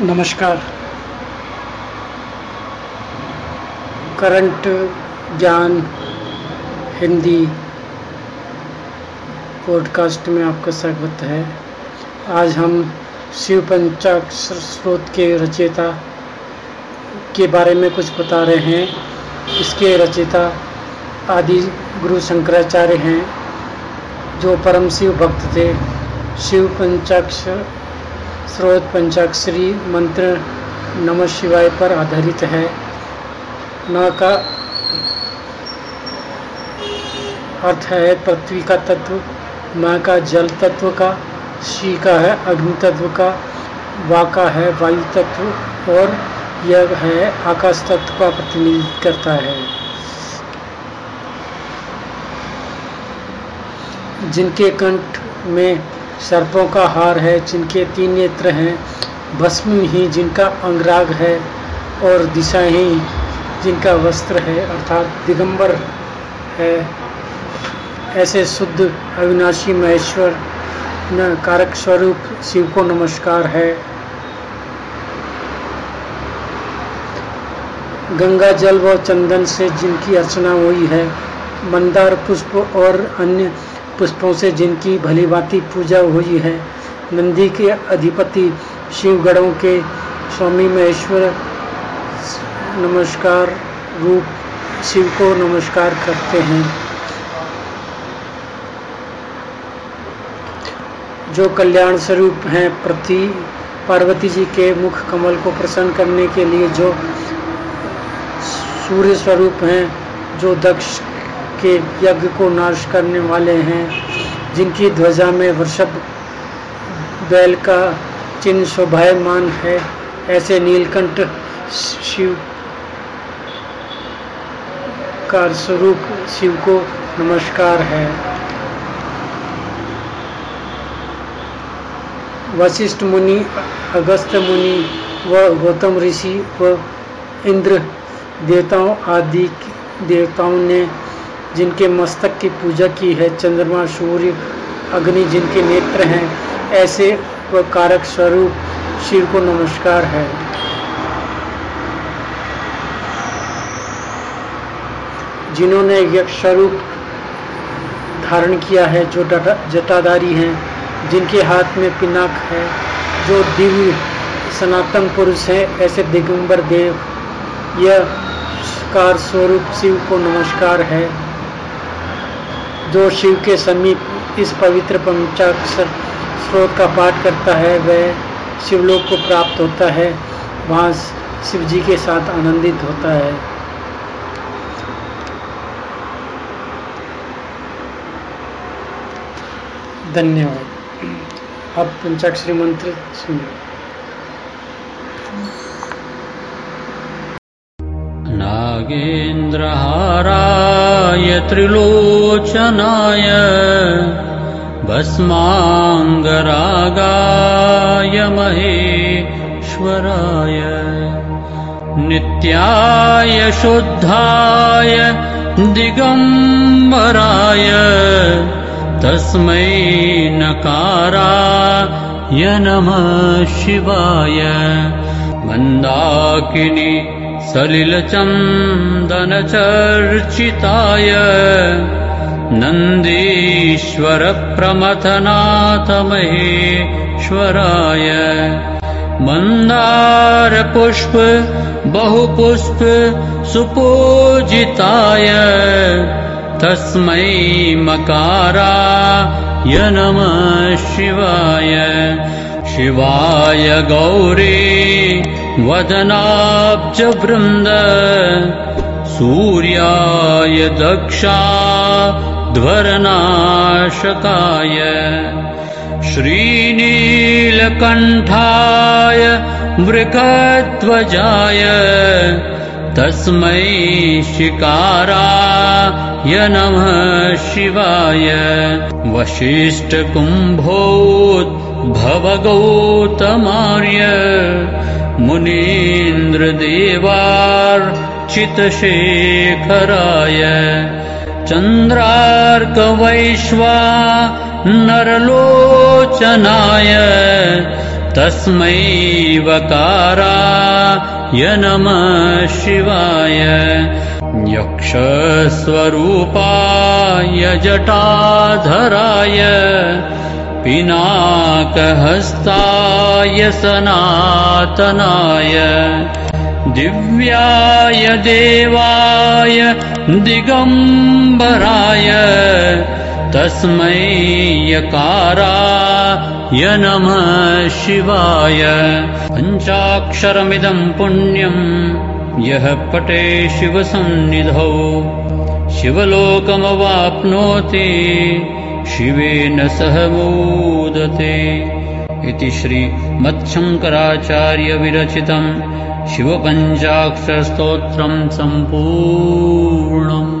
नमस्कार। करंट ज्ञान हिंदी पॉडकास्ट में आपका स्वागत है। आज हम शिव पंचाक्षर स्रोत के रचयिता के बारे में कुछ बता रहे हैं। इसके रचयिता आदि गुरु शंकराचार्य हैं, जो परम शिव भक्त थे। शिव पंचाक्षर स्रोत पंचाक्षरी मंत्र नमः शिवाय पर आधारित है। न का अर्थ है पृथ्वी का तत्व म का जल तत्व का, शी का है अग्नि तत्व का, वा का है वायु तत्व, और यह है आकाश तत्व का प्रतिनिधित्व करता है। जिनके कंठ में सर्पों का हार है, जिनके तीन नेत्र हैं, भस्म ही जिनका अंगराग है, और दिशा ही जिनका वस्त्र है, अर्थात दिगंबर है। ऐसे शुद्ध अविनाशी महेश्वर, न कारक स्वरूप शिव को नमस्कार है। गंगा जल व चंदन से जिनकी अर्चना हुई है, मंदार, पुष्प और अन्य पुष्पों से जिनकी भली भांति पूजा हुई है, नंदी के अधिपति शिवगढ़ों के स्वामी महेश्वर, नमस्कार रूप शिव को नमस्कार करते हैं। जो कल्याण स्वरूप हैं पृथ्वी पार्वती जी के मुख कमल को प्रसन्न करने के लिए जो सूर्य स्वरूप हैं, जो दक्ष के यज्ञ को नाश करने वाले हैं, जिनकी ध्वजा में वृषभ बैल का चिन्ह शोभायमान है, ऐसे नीलकंठ शिव का स्वरूप शिव को नमस्कार है। वशिष्ठ मुनि, अगस्त मुनि व गौतम ऋषि व इंद्र देवताओं आदि देवताओं ने जिनके मस्तक की पूजा की है, चंद्रमा, सूर्य, अग्नि जिनके नेत्र हैं, ऐसे व कारक स्वरूप शिव को नमस्कार है। जिन्होंने यक्ष स्वरूप धारण किया है, जो जटाधारी हैं, जिनके हाथ में पिनाक है, जो दिव्य सनातन पुरुष हैं, ऐसे दिगंबर देव, यह कार स्वरूप शिव को नमस्कार है। जो शिव के समीप इस पवित्र पंचाक्षर स्रोत का पाठ करता है, वह शिवलोक को प्राप्त होता है। वहाँ शिव जी के साथ आनंदित होता है। धन्यवाद। अब पंचाक्षरी मंत्र सुनिए। नागेन्द्रहाराय त्रिलोचनाय भस्माङ्गरागाय महेश्वराय। नित्याय शुद्धाय दिगम्बराय। तस्मै नकाराय नमः शिवाय। मन्दाकिनी सलिलचन्दनचर्चिताय नन्दीश्वरप्रमथनाथमहेश्वराय मन्दारपुष्प बहुपुष्प सुपूजिताय तस्मै मकाराय नमः शिवाय शिवाय गौरी वदनाब्जवृन्द। सूर्याय दक्षा ध्वरनाशकाय। श्रीनीलकण्ठाय मृगध्वजाय। तस्मै शिकाराय नमः शिवाय। वसिष्ठकुम्भोद्भवगौतमार्य मुनीन्द्रदेवार्चितशेखराय चन्द्रार्कवैश्वा नरलोचनाय तस्मै वकाराय नमः शिवाय यक्षस्वरूपाय जटाधराय पिनाकहस्ताय सनातनाय दिव्याय देवाय दिगम्बराय तस्मै यकाराय नमः शिवाय। पञ्चाक्षरमिदम् पुण्यम् यः पटे शिवसन्निधौ शिवलोकमवाप्नोति शिवेन सह मोदते इति श्रीमच्छङ्कराचार्यविरचितम् शिवपञ्चाक्षरस्तोत्रम् सम्पूर्णम्